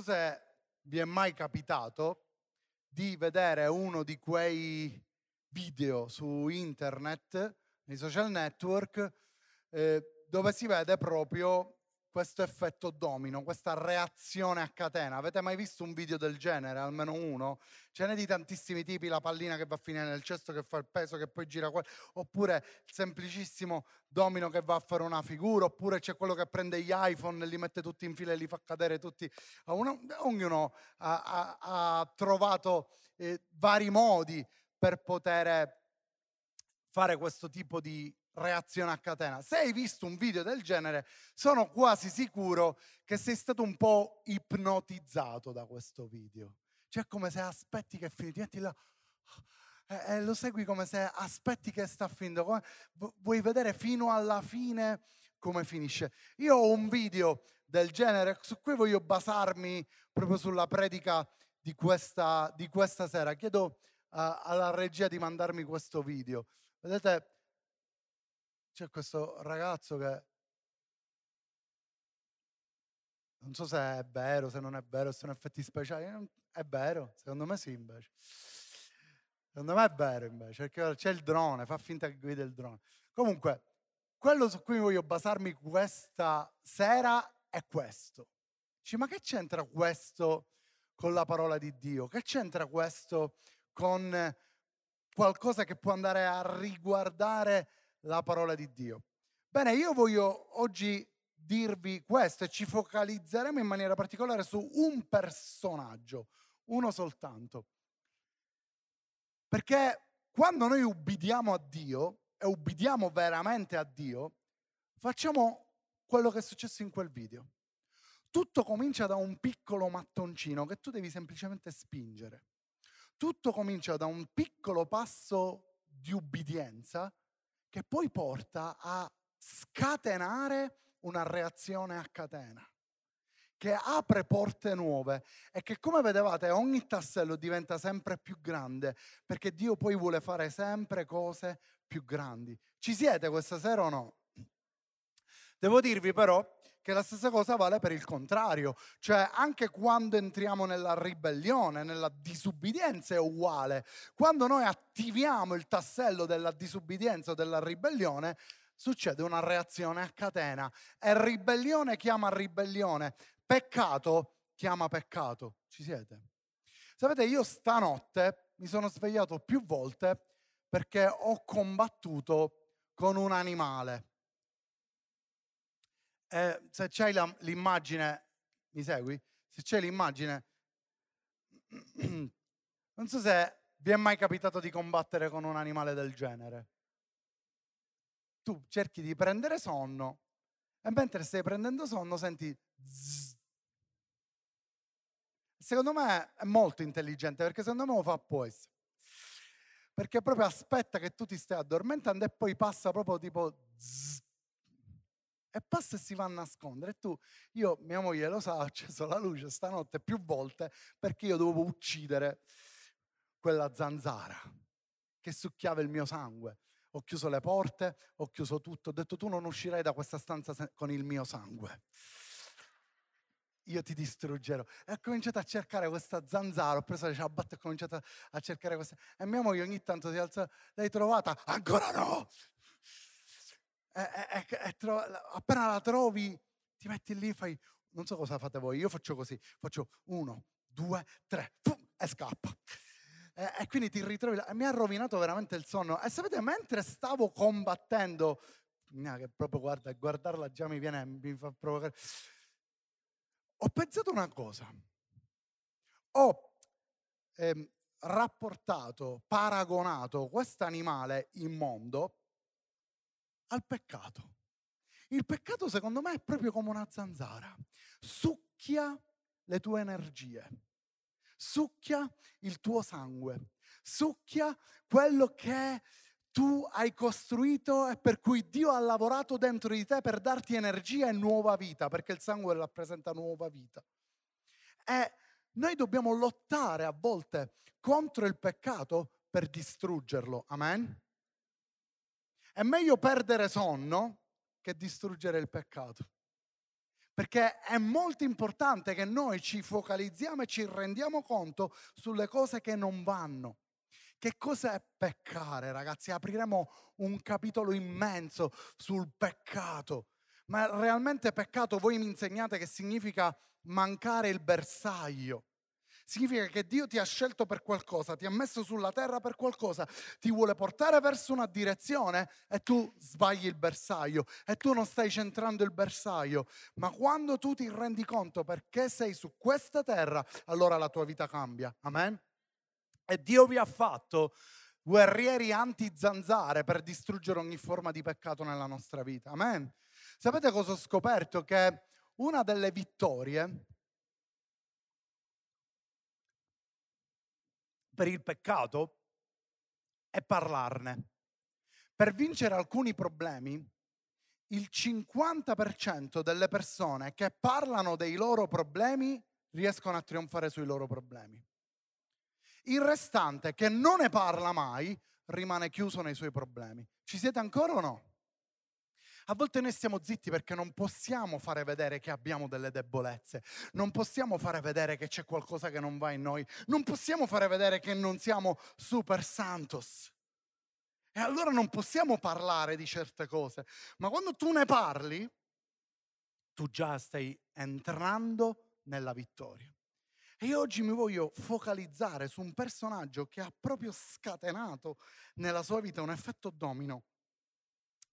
so se vi è mai capitato di vedere uno di quei video su internet, nei social network, eh, dove si vede proprio questo effetto domino, questa reazione a catena. Avete mai visto un video del genere, almeno uno? Ce n'è di tantissimi tipi, la pallina che va a finire nel cesto, che fa il peso, che poi gira qua, oppure il semplicissimo domino che va a fare una figura, oppure c'è quello che prende gli iPhone e li mette tutti in fila e li fa cadere tutti. ognuno ha, ha, ha trovato eh, vari modi per poter fare questo tipo di reazione a catena. Se hai visto un video del genere, sono quasi sicuro che sei stato un po' ipnotizzato da questo video. Cioè come se aspetti che metti là e eh, eh, lo segui come se aspetti che sta finendo. Come, vuoi vedere fino alla fine come finisce. Io ho un video del genere su cui voglio basarmi proprio sulla predica di questa, di questa sera. Chiedo uh, alla regia di mandarmi questo video. Vedete, c'è questo ragazzo che non so se è vero, se non è vero, se sono effetti speciali. È vero, secondo me sì invece. Secondo me è vero invece, perché c'è il drone, fa finta che guida il drone. Comunque, quello su cui voglio basarmi questa sera è questo. Dici, ma che c'entra questo con la parola di Dio? Che c'entra questo con qualcosa che può andare a riguardare la parola di Dio. Bene, io voglio oggi dirvi questo e ci focalizzeremo in maniera particolare su un personaggio, uno soltanto. Perché quando noi ubbidiamo a Dio e ubbidiamo veramente a Dio, facciamo quello che è successo in quel video. Tutto comincia da un piccolo mattoncino che tu devi semplicemente spingere. Tutto comincia da un piccolo passo di ubbidienza che poi porta a scatenare una reazione a catena, che apre porte nuove e che come vedevate ogni tassello diventa sempre più grande, perché Dio poi vuole fare sempre cose più grandi. Ci siete questa sera o no? Devo dirvi però che la stessa cosa vale per il contrario, cioè anche quando entriamo nella ribellione, nella disubbidienza è uguale. Quando noi attiviamo il tassello della disubbidienza o della ribellione, succede una reazione a catena e ribellione chiama ribellione, peccato chiama peccato. Ci siete? Sapete, io stanotte mi sono svegliato più volte perché ho combattuto con un animale eh, se c'hai la, l'immagine, mi segui? Se c'è l'immagine, non so se vi è mai capitato di combattere con un animale del genere. Tu cerchi di prendere sonno e mentre stai prendendo sonno senti zzz. Secondo me è molto intelligente perché secondo me lo fa apposta. Perché proprio aspetta che tu ti stai addormentando e poi passa proprio tipo zzz e passa e si va a nascondere. E tu, io, mia moglie lo sa, ho acceso la luce stanotte più volte perché io dovevo uccidere quella zanzara che succhiava il mio sangue. Ho chiuso le porte, ho chiuso tutto, ho detto tu non uscirai da questa stanza con il mio sangue. Io ti distruggerò. E ho cominciato a cercare questa zanzara, ho preso la ciabatta e ho cominciato a cercare questa. E mia moglie ogni tanto si alza, l'hai trovata? Ancora no! È, è, tro- appena la trovi ti metti lì, fai, non so cosa fate voi, io faccio così, faccio uno, due, tre, pum, e scappa. E, e quindi ti ritrovi là. mi ha rovinato veramente il sonno. E sapete, mentre stavo combattendo, che proprio guarda, guardarla già mi viene, mi fa provocare. Ho pensato una cosa. Ho ehm, rapportato, paragonato questo animale immondo al peccato. Il peccato secondo me è proprio come una zanzara, succhia le tue energie, succhia il tuo sangue, succhia quello che tu hai costruito e per cui Dio ha lavorato dentro di te per darti energia e nuova vita, perché il sangue rappresenta nuova vita. E noi dobbiamo lottare a volte contro il peccato per distruggerlo. Amen? È meglio perdere sonno che distruggere il peccato. perché è molto importante che noi ci focalizziamo e ci rendiamo conto sulle cose che non vanno. Che cosa è peccare, ragazzi? Apriremo un capitolo immenso sul peccato. Ma realmente peccato, voi mi insegnate che significa mancare il bersaglio. Significa che Dio ti ha scelto per qualcosa, ti ha messo sulla terra per qualcosa, ti vuole portare verso una direzione e tu sbagli il bersaglio e tu non stai centrando il bersaglio. Ma quando tu ti rendi conto perché sei su questa terra, allora la tua vita cambia. Amen? E Dio vi ha fatto guerrieri anti-zanzare per distruggere ogni forma di peccato nella nostra vita. Amen? Sapete cosa ho scoperto? Che una delle vittorie per il peccato è parlarne. Per vincere alcuni problemi, il 50% delle persone che parlano dei loro problemi riescono a trionfare sui loro problemi. Il restante, che non ne parla mai, rimane chiuso nei suoi problemi. Ci siete ancora o no? A volte noi stiamo zitti perché non possiamo fare vedere che abbiamo delle debolezze, non possiamo fare vedere che c'è qualcosa che non va in noi, non possiamo fare vedere che non siamo super santos. E allora non possiamo parlare di certe cose, ma quando tu ne parli, tu già stai entrando nella vittoria. E io oggi mi voglio focalizzare su un personaggio che ha proprio scatenato nella sua vita un effetto domino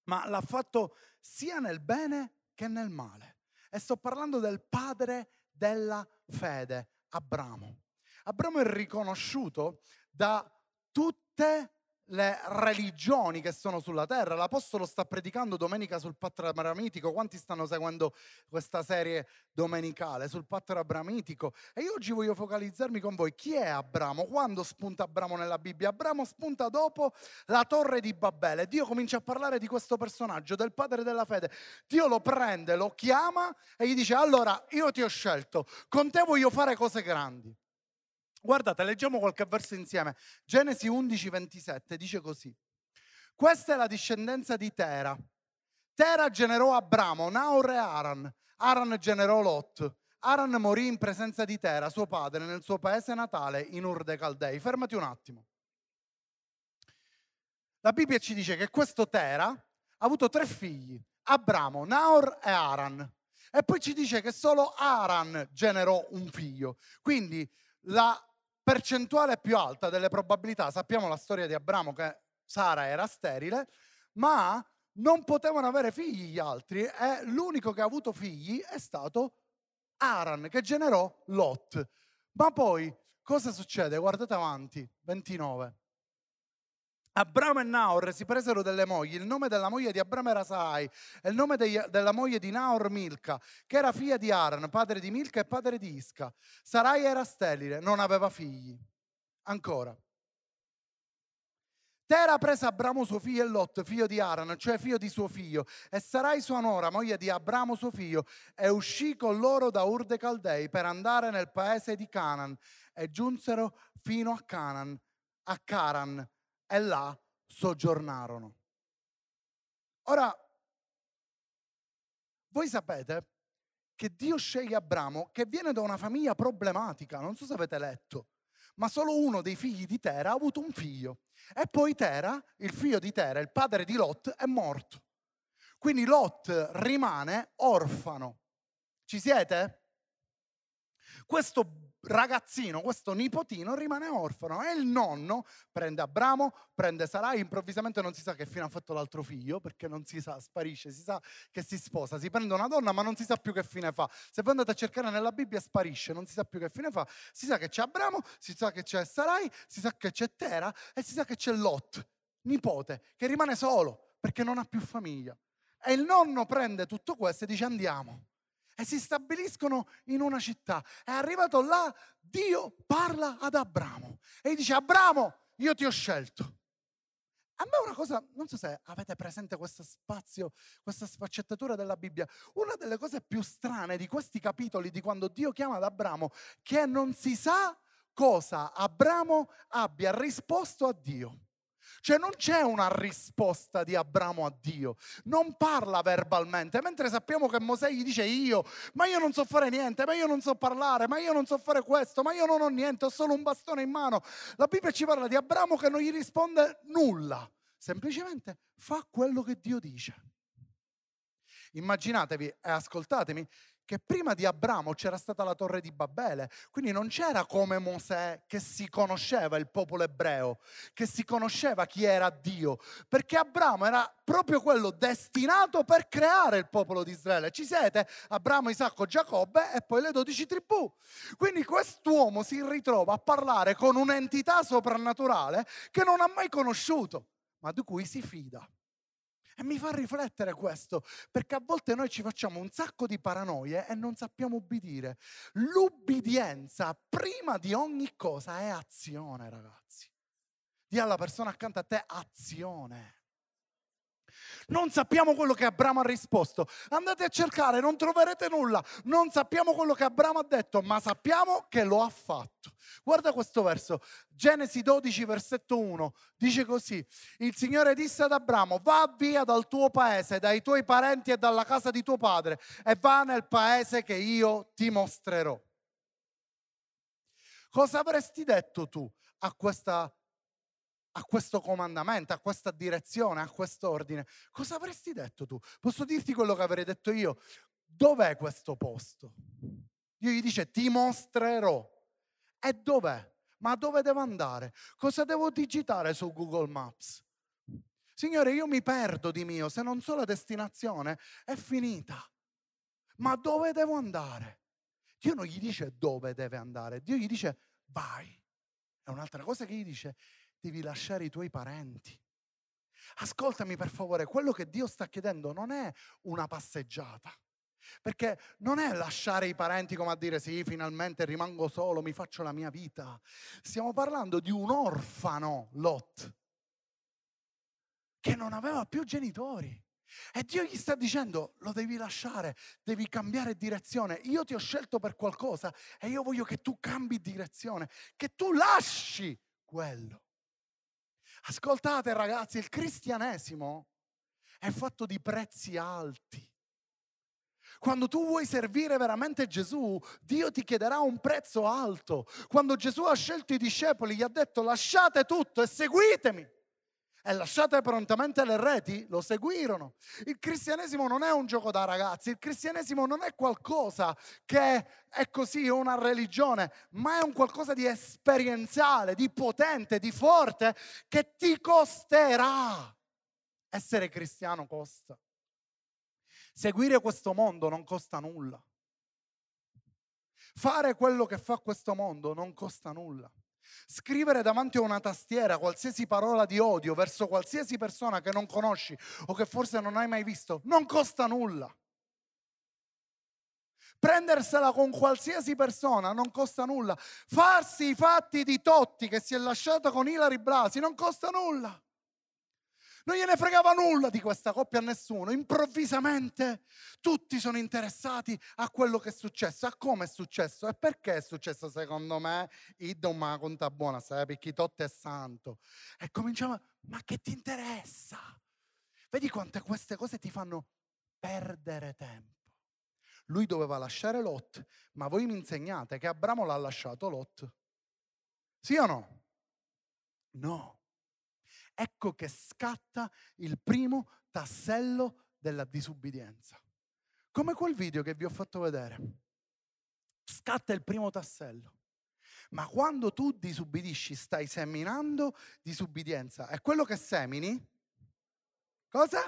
ma l'ha fatto sia nel bene che nel male. E sto parlando del padre della fede, Abramo. Abramo è riconosciuto da tutte le religioni che sono sulla terra. L'Apostolo sta predicando domenica sul patto abramitico. Quanti stanno seguendo questa serie domenicale sul patto abramitico? E io oggi voglio focalizzarmi con voi. Chi è Abramo? Quando spunta Abramo nella Bibbia? Abramo spunta dopo la torre di Babele. Dio comincia a parlare di questo personaggio, del padre della fede. Dio lo prende, lo chiama e gli dice allora io ti ho scelto, con te voglio fare cose grandi. Guardate, leggiamo qualche verso insieme. Genesi 11, 27 dice così. Questa è la discendenza di Tera. Tera generò Abramo, Naor e Aran. Aran generò Lot. Aran morì in presenza di Tera, suo padre, nel suo paese natale, in Ur dei Caldei. Fermati un attimo. La Bibbia ci dice che questo Tera ha avuto tre figli, Abramo, Naor e Aran. E poi ci dice che solo Aran generò un figlio. Quindi la percentuale più alta delle probabilità, sappiamo la storia di Abramo che Sara era sterile, ma non potevano avere figli gli altri e l'unico che ha avuto figli è stato Aran che generò Lot. Ma poi cosa succede? Guardate avanti, 29. Abramo e Naor si presero delle mogli, il nome della moglie di Abramo era Sarai e il nome degli, della moglie di Naor Milca, che era figlia di Aran, padre di Milca e padre di Isca. Sarai era sterile, non aveva figli. Ancora. Tera prese Abramo suo figlio e Lot, figlio di Aran, cioè figlio di suo figlio, e Sarai sua nora, moglie di Abramo suo figlio, e uscì con loro da Ur de Caldei per andare nel paese di Canaan, e giunsero fino a Canaan, a Caran, e là soggiornarono. Ora, voi sapete che Dio sceglie Abramo che viene da una famiglia problematica, non so se avete letto, ma solo uno dei figli di Tera ha avuto un figlio. E poi Tera, il figlio di Tera, il padre di Lot, è morto. Quindi Lot rimane orfano. Ci siete? Questo ragazzino, questo nipotino rimane orfano e il nonno prende Abramo, prende Sarai, improvvisamente non si sa che fine ha fatto l'altro figlio perché non si sa, sparisce, si sa che si sposa, si prende una donna ma non si sa più che fine fa. Se voi andate a cercare nella Bibbia sparisce, non si sa più che fine fa. Si sa che c'è Abramo, si sa che c'è Sarai, si sa che c'è Tera e si sa che c'è Lot, nipote, che rimane solo perché non ha più famiglia. E il nonno prende tutto questo e dice andiamo e si stabiliscono in una città. È arrivato là, Dio parla ad Abramo e gli dice, Abramo, io ti ho scelto. A me una cosa, non so se avete presente questo spazio, questa sfaccettatura della Bibbia, una delle cose più strane di questi capitoli, di quando Dio chiama ad Abramo, che non si sa cosa Abramo abbia risposto a Dio. Cioè non c'è una risposta di Abramo a Dio, non parla verbalmente, mentre sappiamo che Mosè gli dice io, ma io non so fare niente, ma io non so parlare, ma io non so fare questo, ma io non ho niente, ho solo un bastone in mano. La Bibbia ci parla di Abramo che non gli risponde nulla, semplicemente fa quello che Dio dice. Immaginatevi e ascoltatemi che prima di Abramo c'era stata la torre di Babele, quindi non c'era come Mosè che si conosceva il popolo ebreo, che si conosceva chi era Dio, perché Abramo era proprio quello destinato per creare il popolo di Israele. Ci siete? Abramo, Isacco, Giacobbe e poi le dodici tribù. Quindi quest'uomo si ritrova a parlare con un'entità soprannaturale che non ha mai conosciuto, ma di cui si fida. E mi fa riflettere questo, perché a volte noi ci facciamo un sacco di paranoie e non sappiamo ubbidire. L'ubbidienza, prima di ogni cosa, è azione, ragazzi. Dì alla persona accanto a te azione. Non sappiamo quello che Abramo ha risposto. Andate a cercare, non troverete nulla. Non sappiamo quello che Abramo ha detto, ma sappiamo che lo ha fatto. Guarda questo verso, Genesi 12, versetto 1, dice così, il Signore disse ad Abramo, va via dal tuo paese, dai tuoi parenti e dalla casa di tuo padre e va nel paese che io ti mostrerò. Cosa avresti detto tu a questa a questo comandamento, a questa direzione, a quest'ordine, cosa avresti detto tu? Posso dirti quello che avrei detto io? Dov'è questo posto? Dio gli dice ti mostrerò. E dov'è? Ma dove devo andare? Cosa devo digitare su Google Maps? Signore, io mi perdo di mio, se non so la destinazione è finita. Ma dove devo andare? Dio non gli dice dove deve andare, Dio gli dice vai. È un'altra cosa che gli dice, devi lasciare i tuoi parenti. Ascoltami per favore, quello che Dio sta chiedendo non è una passeggiata. Perché non è lasciare i parenti come a dire sì, finalmente rimango solo, mi faccio la mia vita. Stiamo parlando di un orfano, Lot, che non aveva più genitori. E Dio gli sta dicendo, lo devi lasciare, devi cambiare direzione. Io ti ho scelto per qualcosa e io voglio che tu cambi direzione, che tu lasci quello. Ascoltate ragazzi, il cristianesimo è fatto di prezzi alti. Quando tu vuoi servire veramente Gesù, Dio ti chiederà un prezzo alto. Quando Gesù ha scelto i discepoli, gli ha detto lasciate tutto e seguitemi. E lasciate prontamente le reti, lo seguirono. Il cristianesimo non è un gioco da ragazzi, il cristianesimo non è qualcosa che è così una religione, ma è un qualcosa di esperienziale, di potente, di forte, che ti costerà. Essere cristiano costa. Seguire questo mondo non costa nulla. Fare quello che fa questo mondo non costa nulla. Scrivere davanti a una tastiera qualsiasi parola di odio verso qualsiasi persona che non conosci o che forse non hai mai visto non costa nulla. Prendersela con qualsiasi persona non costa nulla. Farsi i fatti di Totti che si è lasciato con Ilari Blasi non costa nulla. Non gliene fregava nulla di questa coppia a nessuno. Improvvisamente tutti sono interessati a quello che è successo, a come è successo e perché è successo secondo me. Iddo ma conta buona, sai, perché Totti è santo. E cominciamo, ma che ti interessa? Vedi quante queste cose ti fanno perdere tempo. Lui doveva lasciare Lot, ma voi mi insegnate che Abramo l'ha lasciato Lot. Sì o no? No ecco che scatta il primo tassello della disubbidienza. Come quel video che vi ho fatto vedere. Scatta il primo tassello. Ma quando tu disubbidisci stai seminando disubbidienza. E quello che semini, cosa?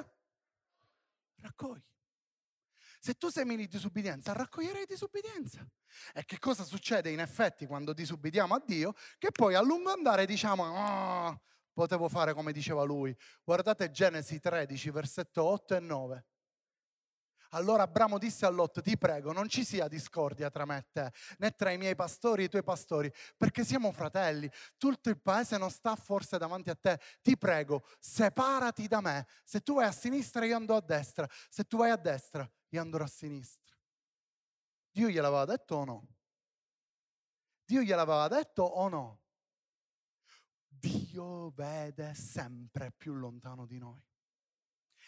Raccogli. Se tu semini disubbidienza, raccoglierai disubbidienza. E che cosa succede in effetti quando disubbidiamo a Dio? Che poi a lungo andare diciamo, oh, potevo fare come diceva lui. Guardate Genesi 13, versetto 8 e 9. Allora Abramo disse a Lot, ti prego, non ci sia discordia tra me e te, né tra i miei pastori e i tuoi pastori, perché siamo fratelli. Tutto il paese non sta forse davanti a te. Ti prego, separati da me. Se tu vai a sinistra, io andrò a destra. Se tu vai a destra, io andrò a sinistra. Dio gliel'aveva detto o no? Dio gliel'aveva detto o no? Dio vede sempre più lontano di noi.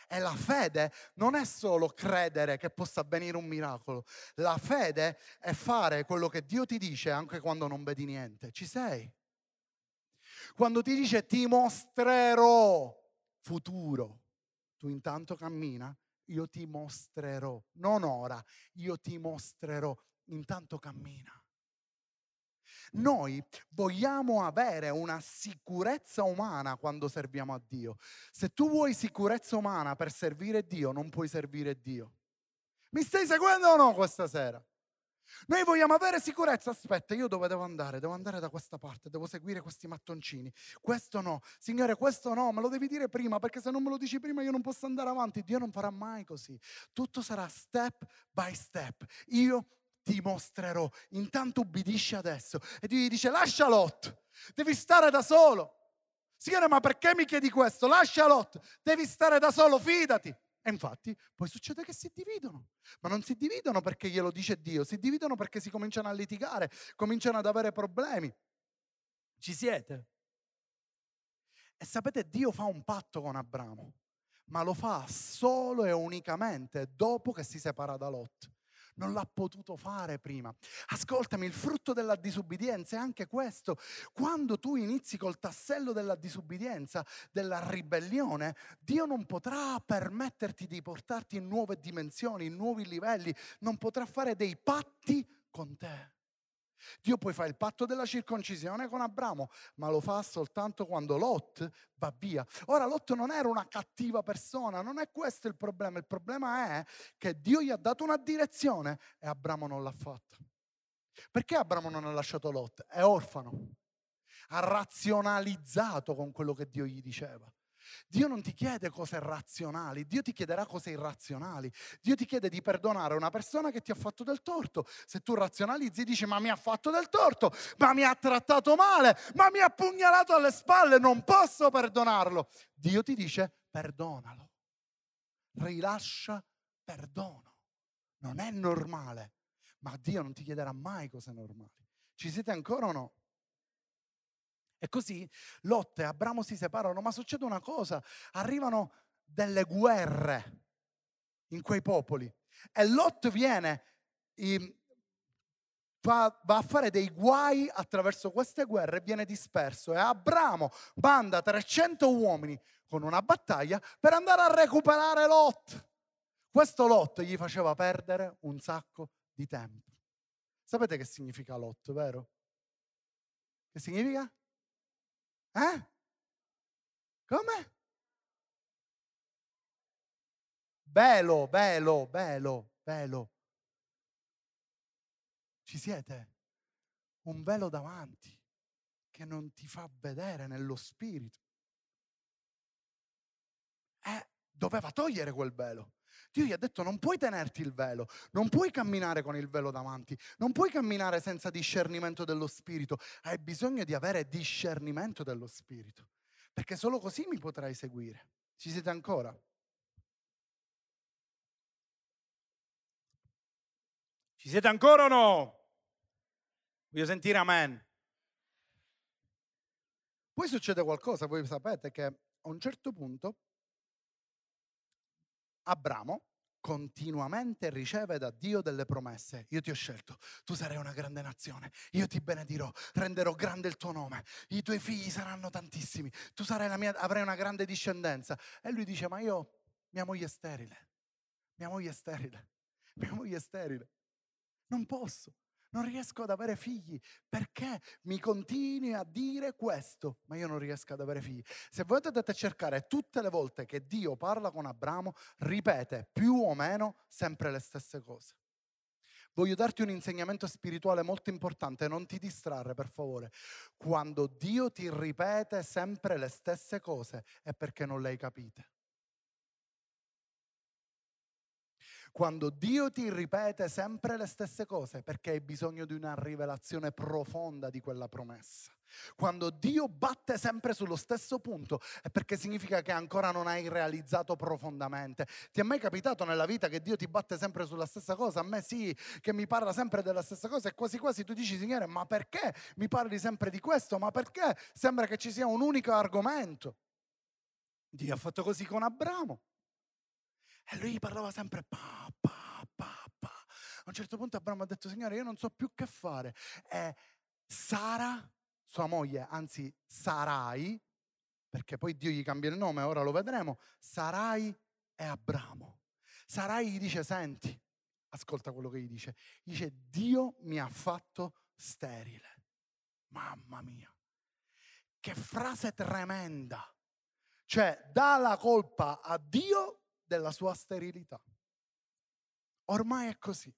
E la fede non è solo credere che possa avvenire un miracolo. La fede è fare quello che Dio ti dice anche quando non vedi niente. Ci sei? Quando ti dice ti mostrerò futuro, tu intanto cammina, io ti mostrerò, non ora, io ti mostrerò, intanto cammina. Noi vogliamo avere una sicurezza umana quando serviamo a Dio. Se tu vuoi sicurezza umana per servire Dio, non puoi servire Dio. Mi stai seguendo o no questa sera? Noi vogliamo avere sicurezza. Aspetta, io dove devo andare? Devo andare da questa parte, devo seguire questi mattoncini. Questo no. Signore, questo no, me lo devi dire prima, perché se non me lo dici prima io non posso andare avanti. Dio non farà mai così. Tutto sarà step by step. Io ti mostrerò. Intanto ubbidisci adesso. E Dio gli dice, lascia Lot, devi stare da solo. Signore, ma perché mi chiedi questo? Lascia Lot, devi stare da solo, fidati. E infatti poi succede che si dividono, ma non si dividono perché glielo dice Dio, si dividono perché si cominciano a litigare, cominciano ad avere problemi. Ci siete? E sapete, Dio fa un patto con Abramo, ma lo fa solo e unicamente dopo che si separa da Lot non l'ha potuto fare prima. Ascoltami, il frutto della disubbidienza è anche questo. Quando tu inizi col tassello della disubbidienza, della ribellione, Dio non potrà permetterti di portarti in nuove dimensioni, in nuovi livelli, non potrà fare dei patti con te. Dio poi fa il patto della circoncisione con Abramo, ma lo fa soltanto quando Lot va via. Ora Lot non era una cattiva persona, non è questo il problema, il problema è che Dio gli ha dato una direzione e Abramo non l'ha fatta. Perché Abramo non ha lasciato Lot? È orfano, ha razionalizzato con quello che Dio gli diceva. Dio non ti chiede cose razionali, Dio ti chiederà cose irrazionali. Dio ti chiede di perdonare una persona che ti ha fatto del torto. Se tu razionalizzi, dici ma mi ha fatto del torto, ma mi ha trattato male, ma mi ha pugnalato alle spalle, non posso perdonarlo. Dio ti dice perdonalo, rilascia perdono. Non è normale, ma Dio non ti chiederà mai cose normali. Ci siete ancora o no? E così Lot e Abramo si separano, ma succede una cosa, arrivano delle guerre in quei popoli e Lot viene, va, va a fare dei guai attraverso queste guerre e viene disperso e Abramo manda 300 uomini con una battaglia per andare a recuperare Lot. Questo Lot gli faceva perdere un sacco di tempo. Sapete che significa Lot, vero? Che significa? Eh? Come? Velo, velo, velo, velo. Ci siete? Un velo davanti che non ti fa vedere nello spirito. Eh, doveva togliere quel velo. Dio gli ha detto non puoi tenerti il velo, non puoi camminare con il velo davanti, non puoi camminare senza discernimento dello Spirito, hai bisogno di avere discernimento dello Spirito, perché solo così mi potrai seguire. Ci siete ancora? Ci siete ancora o no? Voglio sentire amen. Poi succede qualcosa, voi sapete che a un certo punto Abramo continuamente riceve da Dio delle promesse. Io ti ho scelto, tu sarai una grande nazione, io ti benedirò, renderò grande il tuo nome, i tuoi figli saranno tantissimi, tu sarai mia, avrai una grande discendenza. E lui dice, ma io, mia moglie è sterile, mia moglie è sterile, mia moglie è sterile, non posso non riesco ad avere figli. Perché mi continui a dire questo? Ma io non riesco ad avere figli. Se voi andate a cercare tutte le volte che Dio parla con Abramo, ripete più o meno sempre le stesse cose. Voglio darti un insegnamento spirituale molto importante, non ti distrarre per favore. Quando Dio ti ripete sempre le stesse cose è perché non le hai capite. Quando Dio ti ripete sempre le stesse cose, perché hai bisogno di una rivelazione profonda di quella promessa. Quando Dio batte sempre sullo stesso punto è perché significa che ancora non hai realizzato profondamente. Ti è mai capitato nella vita che Dio ti batte sempre sulla stessa cosa? A me sì, che mi parla sempre della stessa cosa e quasi quasi tu dici, Signore, ma perché mi parli sempre di questo? Ma perché sembra che ci sia un unico argomento? Dio ha fatto così con Abramo. E lui gli parlava sempre pa, pa, pa, pa. A un certo punto Abramo ha detto, Signore, io non so più che fare. E Sara sua moglie, anzi Sarai, perché poi Dio gli cambia il nome, ora lo vedremo, Sarai è Abramo. Sarai gli dice, senti, ascolta quello che gli dice, dice, Dio mi ha fatto sterile. Mamma mia, che frase tremenda. Cioè, dà la colpa a Dio della sua sterilità. Ormai è così.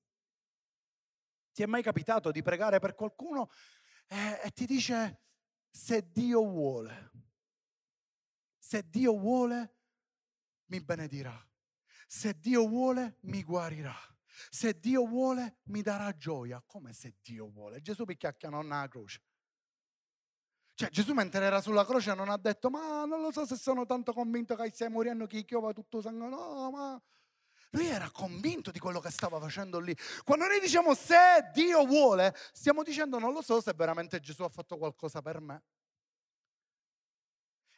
Ti è mai capitato di pregare per qualcuno e, e ti dice se Dio vuole, se Dio vuole mi benedirà, se Dio vuole mi guarirà, se Dio vuole mi darà gioia, come se Dio vuole. Gesù picchiacchia non ha croce. Cioè Gesù mentre era sulla croce non ha detto ma non lo so se sono tanto convinto che stai morendo che chiova tutto sangue, no ma lui era convinto di quello che stava facendo lì. Quando noi diciamo se Dio vuole, stiamo dicendo non lo so se veramente Gesù ha fatto qualcosa per me.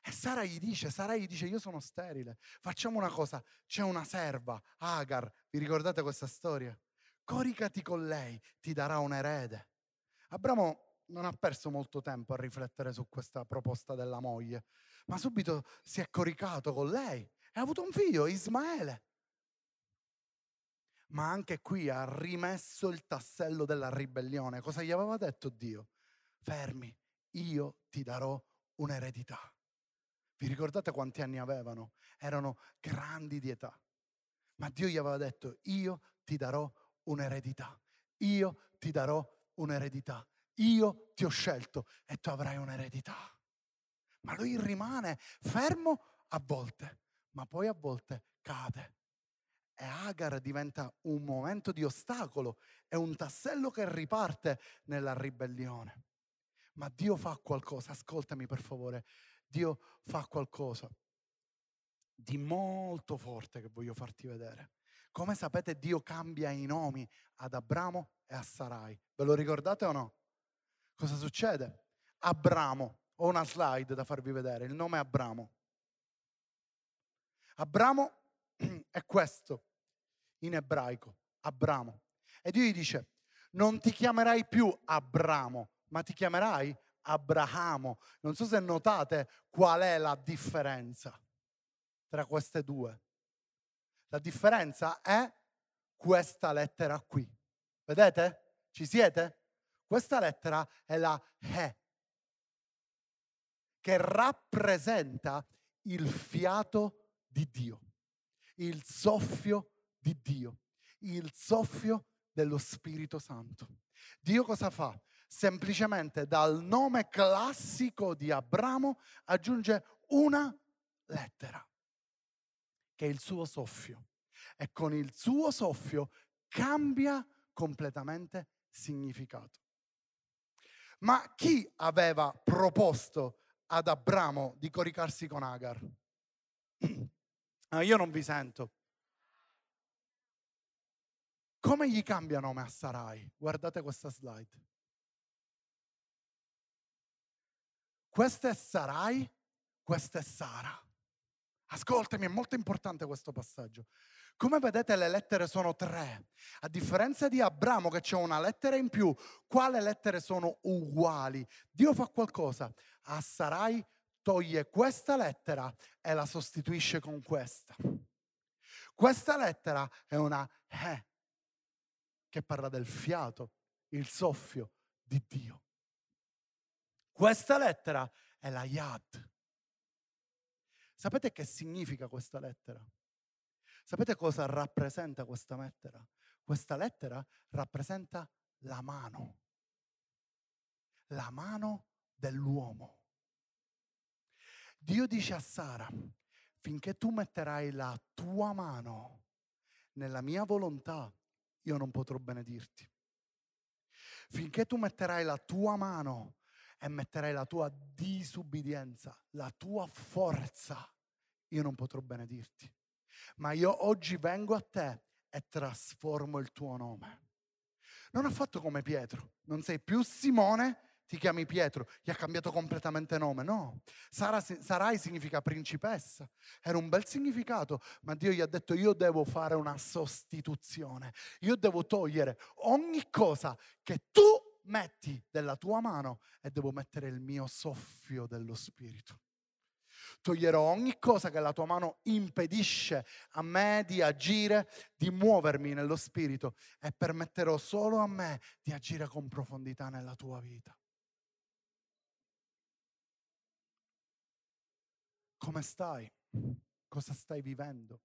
E Sara gli dice, Sara gli dice, io sono sterile. Facciamo una cosa, c'è una serva, Agar, vi ricordate questa storia? Coricati con lei, ti darà un erede. Abramo non ha perso molto tempo a riflettere su questa proposta della moglie, ma subito si è coricato con lei e ha avuto un figlio, Ismaele ma anche qui ha rimesso il tassello della ribellione. Cosa gli aveva detto Dio? Fermi, io ti darò un'eredità. Vi ricordate quanti anni avevano? Erano grandi di età. Ma Dio gli aveva detto, io ti darò un'eredità. Io ti darò un'eredità. Io ti ho scelto e tu avrai un'eredità. Ma lui rimane fermo a volte, ma poi a volte cade e Agar diventa un momento di ostacolo, è un tassello che riparte nella ribellione. Ma Dio fa qualcosa, ascoltami per favore, Dio fa qualcosa di molto forte che voglio farti vedere. Come sapete Dio cambia i nomi ad Abramo e a Sarai. Ve lo ricordate o no? Cosa succede? Abramo, ho una slide da farvi vedere, il nome è Abramo. Abramo è questo in ebraico, Abramo. E Dio gli dice, non ti chiamerai più Abramo, ma ti chiamerai Abramo. Non so se notate qual è la differenza tra queste due. La differenza è questa lettera qui. Vedete? Ci siete? Questa lettera è la E, che rappresenta il fiato di Dio il soffio di Dio, il soffio dello Spirito Santo. Dio cosa fa? Semplicemente dal nome classico di Abramo aggiunge una lettera, che è il suo soffio. E con il suo soffio cambia completamente significato. Ma chi aveva proposto ad Abramo di coricarsi con Agar? Ah, io non vi sento. Come gli cambia nome a Sarai? Guardate questa slide. Questa è Sarai, questa è Sara. Ascoltami, è molto importante questo passaggio. Come vedete le lettere sono tre. A differenza di Abramo che c'è una lettera in più, qua le lettere sono uguali. Dio fa qualcosa. A Sarai toglie questa lettera e la sostituisce con questa. Questa lettera è una E che parla del fiato, il soffio di Dio. Questa lettera è la Yad. Sapete che significa questa lettera? Sapete cosa rappresenta questa lettera? Questa lettera rappresenta la mano, la mano dell'uomo. Dio dice a Sara, finché tu metterai la tua mano nella mia volontà, io non potrò benedirti. Finché tu metterai la tua mano e metterai la tua disubbidienza, la tua forza, io non potrò benedirti. Ma io oggi vengo a te e trasformo il tuo nome. Non ha fatto come Pietro, non sei più Simone, ti chiami Pietro, gli ha cambiato completamente nome. No, Sara, Sarai significa principessa, era un bel significato, ma Dio gli ha detto io devo fare una sostituzione, io devo togliere ogni cosa che tu metti della tua mano e devo mettere il mio soffio dello Spirito. Toglierò ogni cosa che la tua mano impedisce a me di agire, di muovermi nello Spirito e permetterò solo a me di agire con profondità nella tua vita. Come stai? Cosa stai vivendo?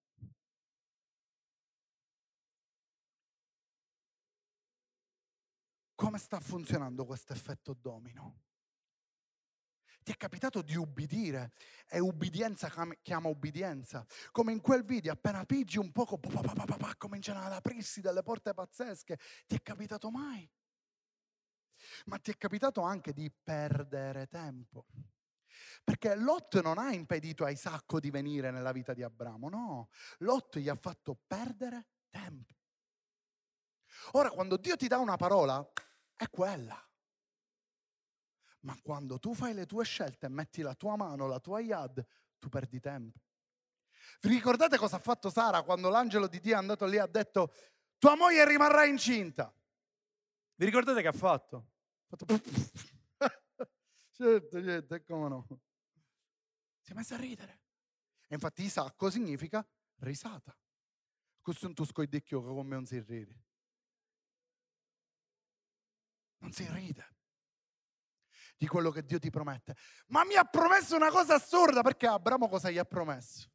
Come sta funzionando questo effetto domino? Ti è capitato di ubbidire e ubbidienza chiama ubbidienza. Come in quel video, appena pigi un poco, cominciano ad aprirsi delle porte pazzesche. Ti è capitato mai? Ma ti è capitato anche di perdere tempo. Perché Lot non ha impedito a Isacco di venire nella vita di Abramo, no. Lot gli ha fatto perdere tempo. Ora, quando Dio ti dà una parola, è quella. Ma quando tu fai le tue scelte e metti la tua mano, la tua yad, tu perdi tempo. Vi ricordate cosa ha fatto Sara quando l'angelo di Dio è andato lì e ha detto tua moglie rimarrà incinta? Vi ricordate che ha fatto? Ha fatto... certo, certo, come no? Si è messa a ridere. E infatti Isacco significa risata. Questo è un tusco di che come non si ride. Non si ride di quello che Dio ti promette. Ma mi ha promesso una cosa assurda perché Abramo cosa gli ha promesso?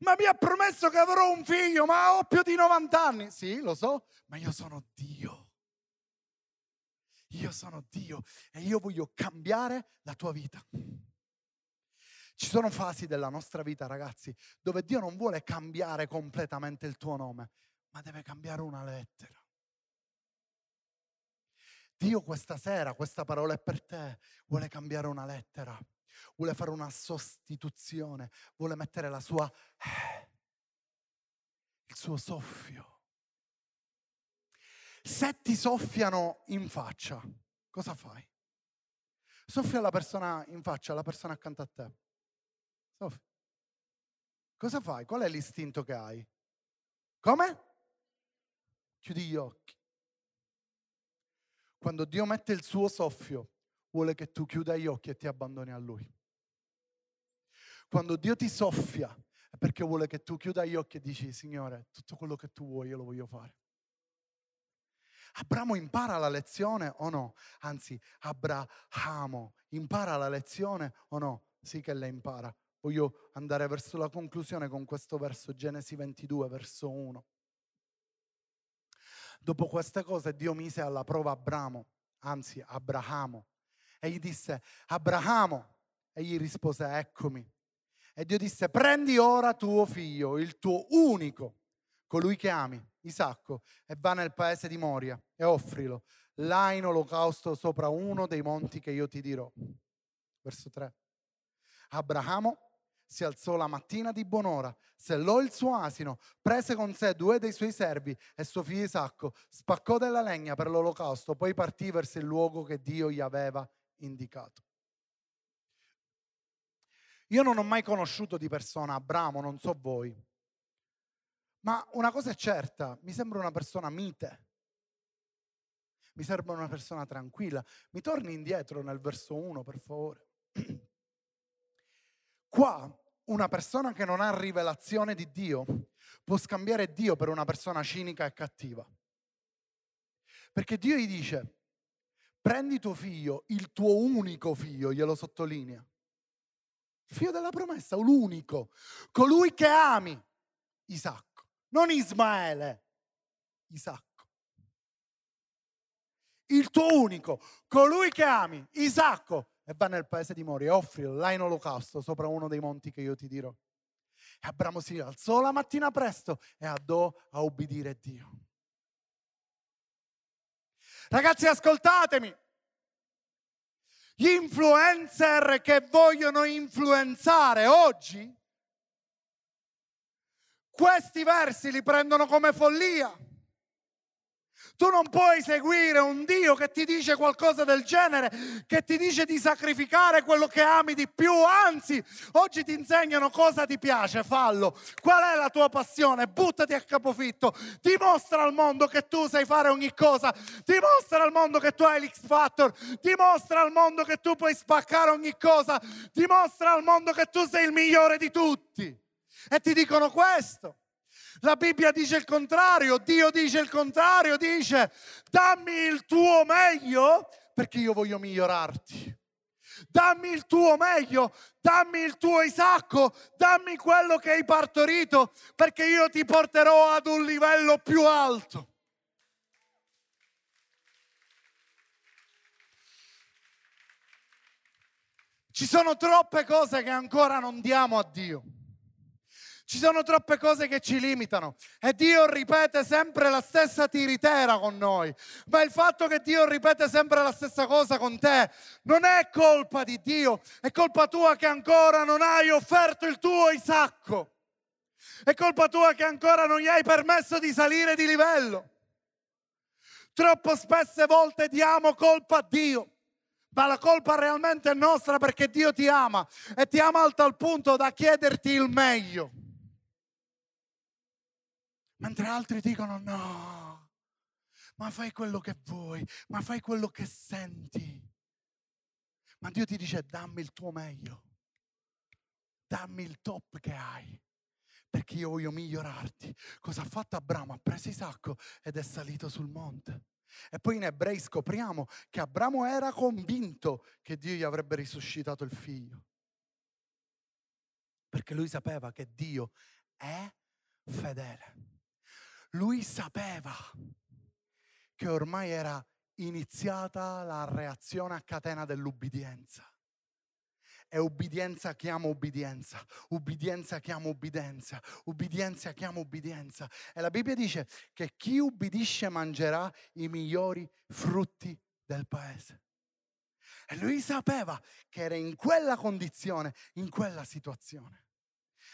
Ma mi ha promesso che avrò un figlio, ma ho più di 90 anni. Sì, lo so, ma io sono Dio. Io sono Dio e io voglio cambiare la tua vita. Ci sono fasi della nostra vita, ragazzi, dove Dio non vuole cambiare completamente il tuo nome, ma deve cambiare una lettera. Dio questa sera, questa parola è per te, vuole cambiare una lettera, vuole fare una sostituzione, vuole mettere la sua, il suo soffio. Se ti soffiano in faccia, cosa fai? Soffia la persona in faccia, la persona accanto a te. Soffia. Cosa fai? Qual è l'istinto che hai? Come? Chiudi gli occhi. Quando Dio mette il suo soffio, vuole che tu chiuda gli occhi e ti abbandoni a Lui. Quando Dio ti soffia, è perché vuole che tu chiuda gli occhi e dici, Signore, tutto quello che tu vuoi io lo voglio fare. Abramo impara la lezione o no? Anzi, Abramo impara la lezione o no? Sì che la impara. Voglio andare verso la conclusione con questo verso, Genesi 22, verso 1. Dopo queste cose Dio mise alla prova Abramo, anzi Abramo, e gli disse, Abramo, e gli rispose, eccomi. E Dio disse, prendi ora tuo figlio, il tuo unico, colui che ami, Isacco, e va nel paese di Moria e offrilo là in olocausto sopra uno dei monti che io ti dirò. Verso 3. Abramo si alzò la mattina di buon'ora, sellò il suo asino, prese con sé due dei suoi servi e suo figlio Isacco, spaccò della legna per l'olocausto, poi partì verso il luogo che Dio gli aveva indicato. Io non ho mai conosciuto di persona Abramo, non so voi, ma una cosa è certa, mi sembra una persona mite, mi sembra una persona tranquilla. Mi torni indietro nel verso 1, per favore. Qua una persona che non ha rivelazione di Dio può scambiare Dio per una persona cinica e cattiva. Perché Dio gli dice, prendi tuo figlio, il tuo unico figlio, glielo sottolinea. Il figlio della promessa, l'unico, colui che ami, Isacco, non Ismaele, Isacco. Il tuo unico, colui che ami, Isacco, e va nel paese di Moria e offrilo là in olocausto sopra uno dei monti che io ti dirò. E Abramo si alzò la mattina presto e andò a obbedire Dio. Ragazzi, ascoltatemi. Gli influencer che vogliono influenzare oggi, questi versi li prendono come follia. Tu non puoi seguire un Dio che ti dice qualcosa del genere, che ti dice di sacrificare quello che ami di più. Anzi, oggi ti insegnano cosa ti piace, fallo. Qual è la tua passione? Buttati a capofitto. Dimostra al mondo che tu sai fare ogni cosa. Dimostra al mondo che tu hai l'X Factor. Dimostra al mondo che tu puoi spaccare ogni cosa. Dimostra al mondo che tu sei il migliore di tutti. E ti dicono questo. La Bibbia dice il contrario, Dio dice il contrario, dice dammi il tuo meglio perché io voglio migliorarti. Dammi il tuo meglio, dammi il tuo Isacco, dammi quello che hai partorito perché io ti porterò ad un livello più alto. Ci sono troppe cose che ancora non diamo a Dio. Ci sono troppe cose che ci limitano e Dio ripete sempre la stessa tiritera con noi. Ma il fatto che Dio ripete sempre la stessa cosa con te non è colpa di Dio, è colpa tua che ancora non hai offerto il tuo Isacco. È colpa tua che ancora non gli hai permesso di salire di livello. Troppo spesse volte diamo colpa a Dio ma la colpa realmente è nostra perché Dio ti ama e ti ama al tal punto da chiederti il meglio mentre altri dicono no, ma fai quello che vuoi, ma fai quello che senti. Ma Dio ti dice dammi il tuo meglio, dammi il top che hai, perché io voglio migliorarti. Cosa ha fatto Abramo? Ha preso Isacco ed è salito sul monte. E poi in ebrei scopriamo che Abramo era convinto che Dio gli avrebbe risuscitato il figlio. Perché lui sapeva che Dio è fedele lui sapeva che ormai era iniziata la reazione a catena dell'ubbidienza. E ubbidienza chiama ubbidienza, ubbidienza chiama ubbidienza, ubbidienza chiama ubbidienza. E la Bibbia dice che chi ubbidisce mangerà i migliori frutti del paese. E lui sapeva che era in quella condizione, in quella situazione.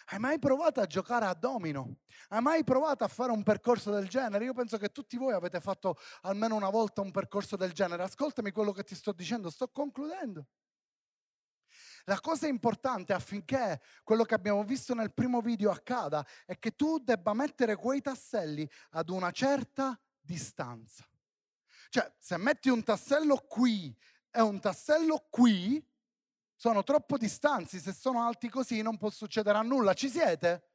Hai mai provato a giocare a domino? Hai mai provato a fare un percorso del genere? Io penso che tutti voi avete fatto almeno una volta un percorso del genere. Ascoltami quello che ti sto dicendo, sto concludendo. La cosa importante affinché quello che abbiamo visto nel primo video accada è che tu debba mettere quei tasselli ad una certa distanza. Cioè, se metti un tassello qui e un tassello qui, sono troppo distanti, se sono alti così non può succedere nulla. Ci siete?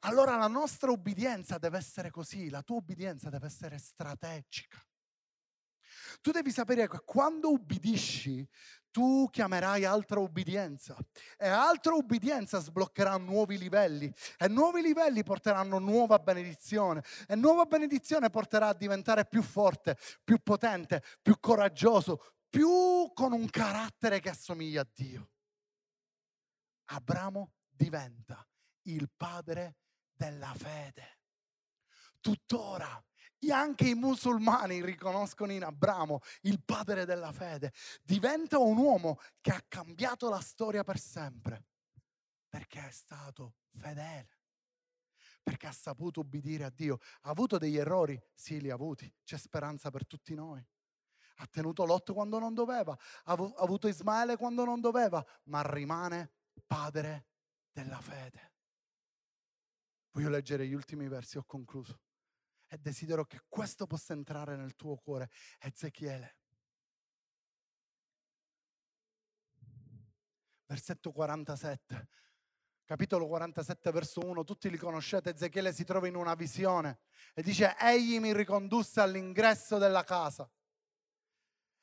Allora la nostra ubbidienza deve essere così, la tua ubbidienza deve essere strategica. Tu devi sapere che quando ubbidisci, tu chiamerai altra ubbidienza e altra ubbidienza sbloccherà nuovi livelli e nuovi livelli porteranno nuova benedizione e nuova benedizione porterà a diventare più forte, più potente, più coraggioso, più con un carattere che assomiglia a Dio. Abramo diventa il padre della fede. Tuttora anche i musulmani riconoscono in Abramo il padre della fede. Diventa un uomo che ha cambiato la storia per sempre perché è stato fedele perché ha saputo ubbidire a Dio. Ha avuto degli errori? Sì, li ha avuti. C'è speranza per tutti noi. Ha tenuto Lot quando non doveva, ha avuto Ismaele quando non doveva, ma rimane padre della fede. Voglio leggere gli ultimi versi, ho concluso. E desidero che questo possa entrare nel tuo cuore. Ezechiele. Versetto 47 capitolo 47, verso 1, tutti li conoscete, Ezechiele si trova in una visione e dice, egli mi ricondusse all'ingresso della casa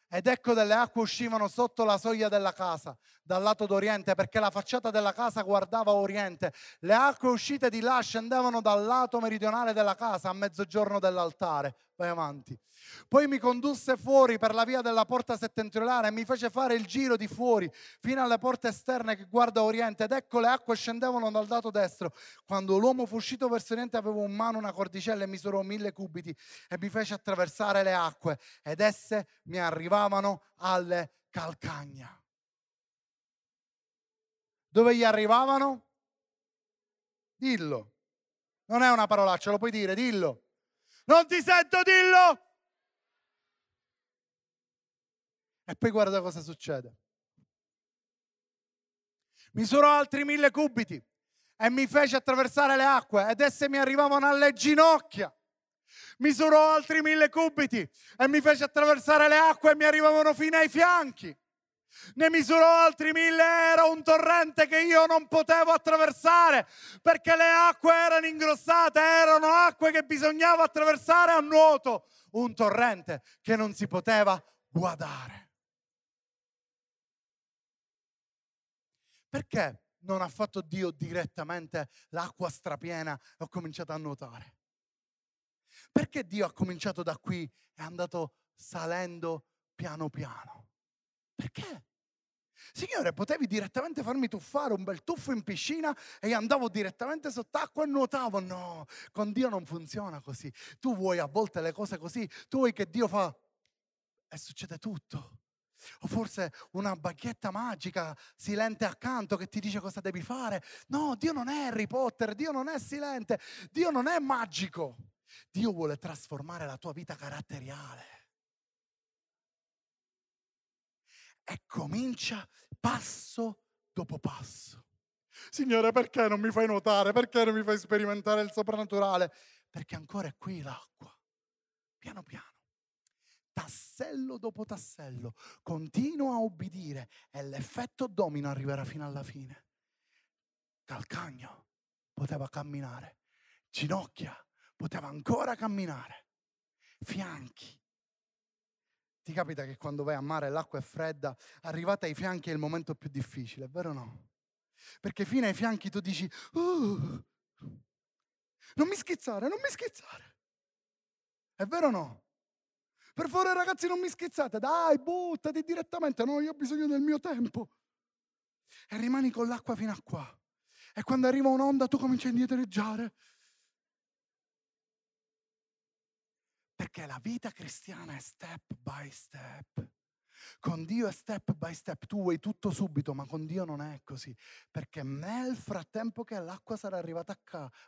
ed ecco delle acque uscivano sotto la soglia della casa, dal lato d'oriente, perché la facciata della casa guardava oriente. Le acque uscite di là scendevano dal lato meridionale della casa, a mezzogiorno dell'altare. Vai avanti. Poi mi condusse fuori per la via della porta settentrionale e mi fece fare il giro di fuori fino alle porte esterne che guarda oriente ed ecco le acque scendevano dal lato destro. Quando l'uomo fu uscito verso oriente avevo in mano una cordicella e misurò mille cubiti e mi fece attraversare le acque ed esse mi arrivavano alle calcagna. Dove gli arrivavano? Dillo. Non è una parolaccia, lo puoi dire, dillo. Non ti sento, dillo. E poi guarda cosa succede. Misurò altri mille cubiti e mi fece attraversare le acque ed esse mi arrivavano alle ginocchia. Misurò altri mille cubiti e mi fece attraversare le acque e mi arrivavano fino ai fianchi. Ne misurò altri mille, era un torrente che io non potevo attraversare perché le acque erano ingrossate, erano acque che bisognava attraversare a nuoto, un torrente che non si poteva guardare. Perché non ha fatto Dio direttamente l'acqua strapiena e ho cominciato a nuotare? Perché Dio ha cominciato da qui e è andato salendo piano piano? Perché? Signore, potevi direttamente farmi tuffare un bel tuffo in piscina e andavo direttamente sott'acqua e nuotavo. No, con Dio non funziona così. Tu vuoi a volte le cose così, tu vuoi che Dio fa e succede tutto. O forse una bacchetta magica silente accanto che ti dice cosa devi fare. No, Dio non è Harry Potter, Dio non è silente, Dio non è magico. Dio vuole trasformare la tua vita caratteriale. E comincia passo dopo passo. Signore, perché non mi fai nuotare? Perché non mi fai sperimentare il soprannaturale? Perché ancora è qui l'acqua. Piano piano tassello dopo tassello, continua a obbedire e l'effetto domino arriverà fino alla fine. Calcagno poteva camminare, ginocchia poteva ancora camminare, fianchi. Ti capita che quando vai a mare l'acqua è fredda, arrivata ai fianchi è il momento più difficile, è vero o no? Perché fino ai fianchi tu dici, uh, non mi schizzare, non mi schizzare. È vero o no? Per favore ragazzi non mi schizzate, dai, buttati direttamente, no, io ho bisogno del mio tempo. E rimani con l'acqua fino a qua. E quando arriva un'onda tu cominci a indietreggiare. Perché la vita cristiana è step by step. Con Dio è step by step, tu vuoi tutto subito, ma con Dio non è così. Perché nel frattempo che l'acqua sarà arrivata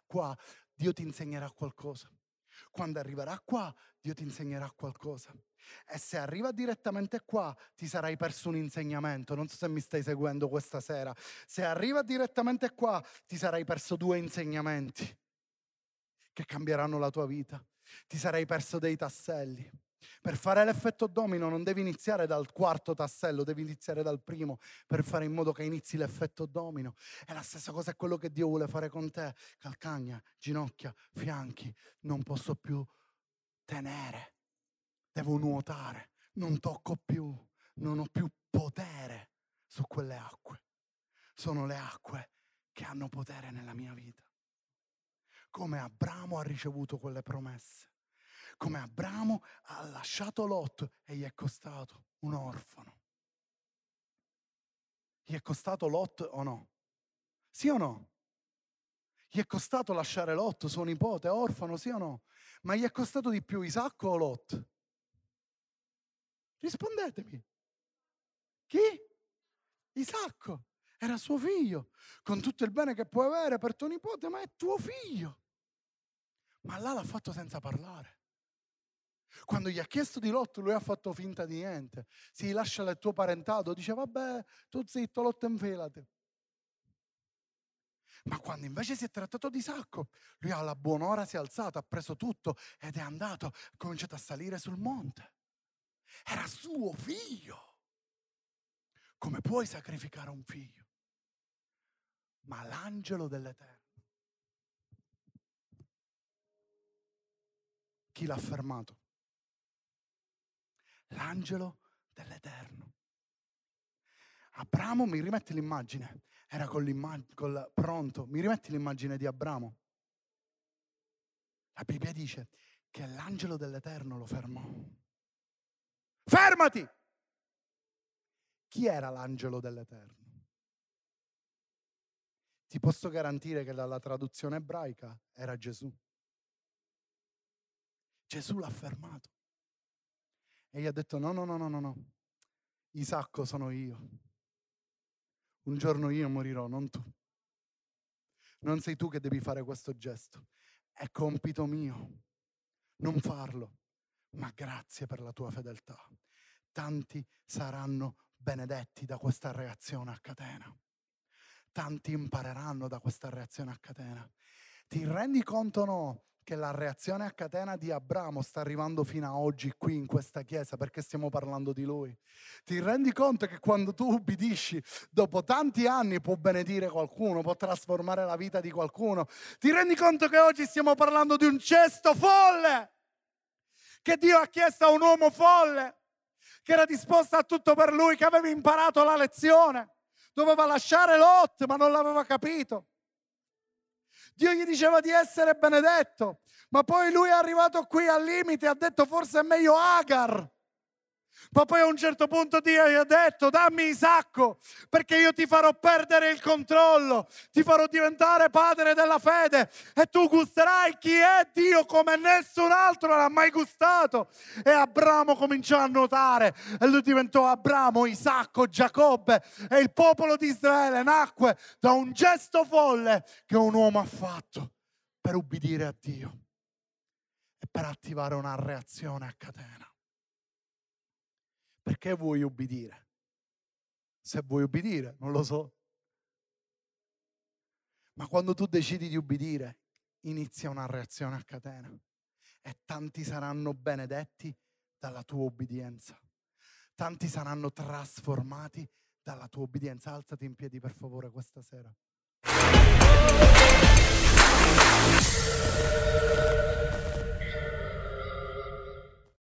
qua, Dio ti insegnerà qualcosa. Quando arriverà qua, Dio ti insegnerà qualcosa. E se arriva direttamente qua, ti sarai perso un insegnamento. Non so se mi stai seguendo questa sera. Se arriva direttamente qua, ti sarai perso due insegnamenti che cambieranno la tua vita. Ti sarai perso dei tasselli. Per fare l'effetto domino non devi iniziare dal quarto tassello, devi iniziare dal primo per fare in modo che inizi l'effetto domino. È la stessa cosa è quello che Dio vuole fare con te. Calcagna, ginocchia, fianchi. Non posso più tenere. Devo nuotare. Non tocco più. Non ho più potere su quelle acque. Sono le acque che hanno potere nella mia vita. Come Abramo ha ricevuto quelle promesse come Abramo ha lasciato Lot e gli è costato un orfano. Gli è costato Lot o no? Sì o no? Gli è costato lasciare Lot, suo nipote, orfano, sì o no? Ma gli è costato di più Isacco o Lot? Rispondetemi. Chi? Isacco. Era suo figlio, con tutto il bene che puoi avere per tuo nipote, ma è tuo figlio. Ma là l'ha fatto senza parlare. Quando gli ha chiesto di Lot, lui ha fatto finta di niente. Si lascia il tuo parentato, dice vabbè, tu zitto, Lot infilati. Ma quando invece si è trattato di Sacco, lui alla buon'ora si è alzato, ha preso tutto ed è andato, ha cominciato a salire sul monte. Era suo figlio. Come puoi sacrificare un figlio? Ma l'angelo dell'Eterno. Chi l'ha fermato? l'angelo dell'Eterno. Abramo, mi rimetti l'immagine, era con l'immagine, col, pronto, mi rimetti l'immagine di Abramo. La Bibbia dice che l'angelo dell'Eterno lo fermò. Fermati! Chi era l'angelo dell'Eterno? Ti posso garantire che dalla traduzione ebraica era Gesù. Gesù l'ha fermato. E gli ha detto no, no, no, no, no, no. Isacco sono io. Un giorno io morirò, non tu. Non sei tu che devi fare questo gesto. È compito mio non farlo. Ma grazie per la tua fedeltà. Tanti saranno benedetti da questa reazione a catena. Tanti impareranno da questa reazione a catena. Ti rendi conto o no che la reazione a catena di Abramo sta arrivando fino a oggi qui in questa chiesa perché stiamo parlando di lui. Ti rendi conto che quando tu ubbidisci, dopo tanti anni può benedire qualcuno, può trasformare la vita di qualcuno. Ti rendi conto che oggi stiamo parlando di un cesto folle che Dio ha chiesto a un uomo folle che era disposto a tutto per lui, che aveva imparato la lezione. Doveva lasciare Lot, ma non l'aveva capito. Dio gli diceva di essere benedetto, ma poi lui è arrivato qui al limite e ha detto forse è meglio Agar ma poi a un certo punto Dio gli ha detto dammi Isacco perché io ti farò perdere il controllo, ti farò diventare padre della fede e tu gusterai chi è Dio come nessun altro l'ha mai gustato. E Abramo cominciò a nuotare e lui diventò Abramo, Isacco, Giacobbe e il popolo di Israele nacque da un gesto folle che un uomo ha fatto per ubbidire a Dio e per attivare una reazione a catena. Perché vuoi ubbidire? Se vuoi ubbidire, non lo so. Ma quando tu decidi di ubbidire, inizia una reazione a catena e tanti saranno benedetti dalla tua obbedienza. Tanti saranno trasformati dalla tua obbedienza. Alzati in piedi per favore questa sera.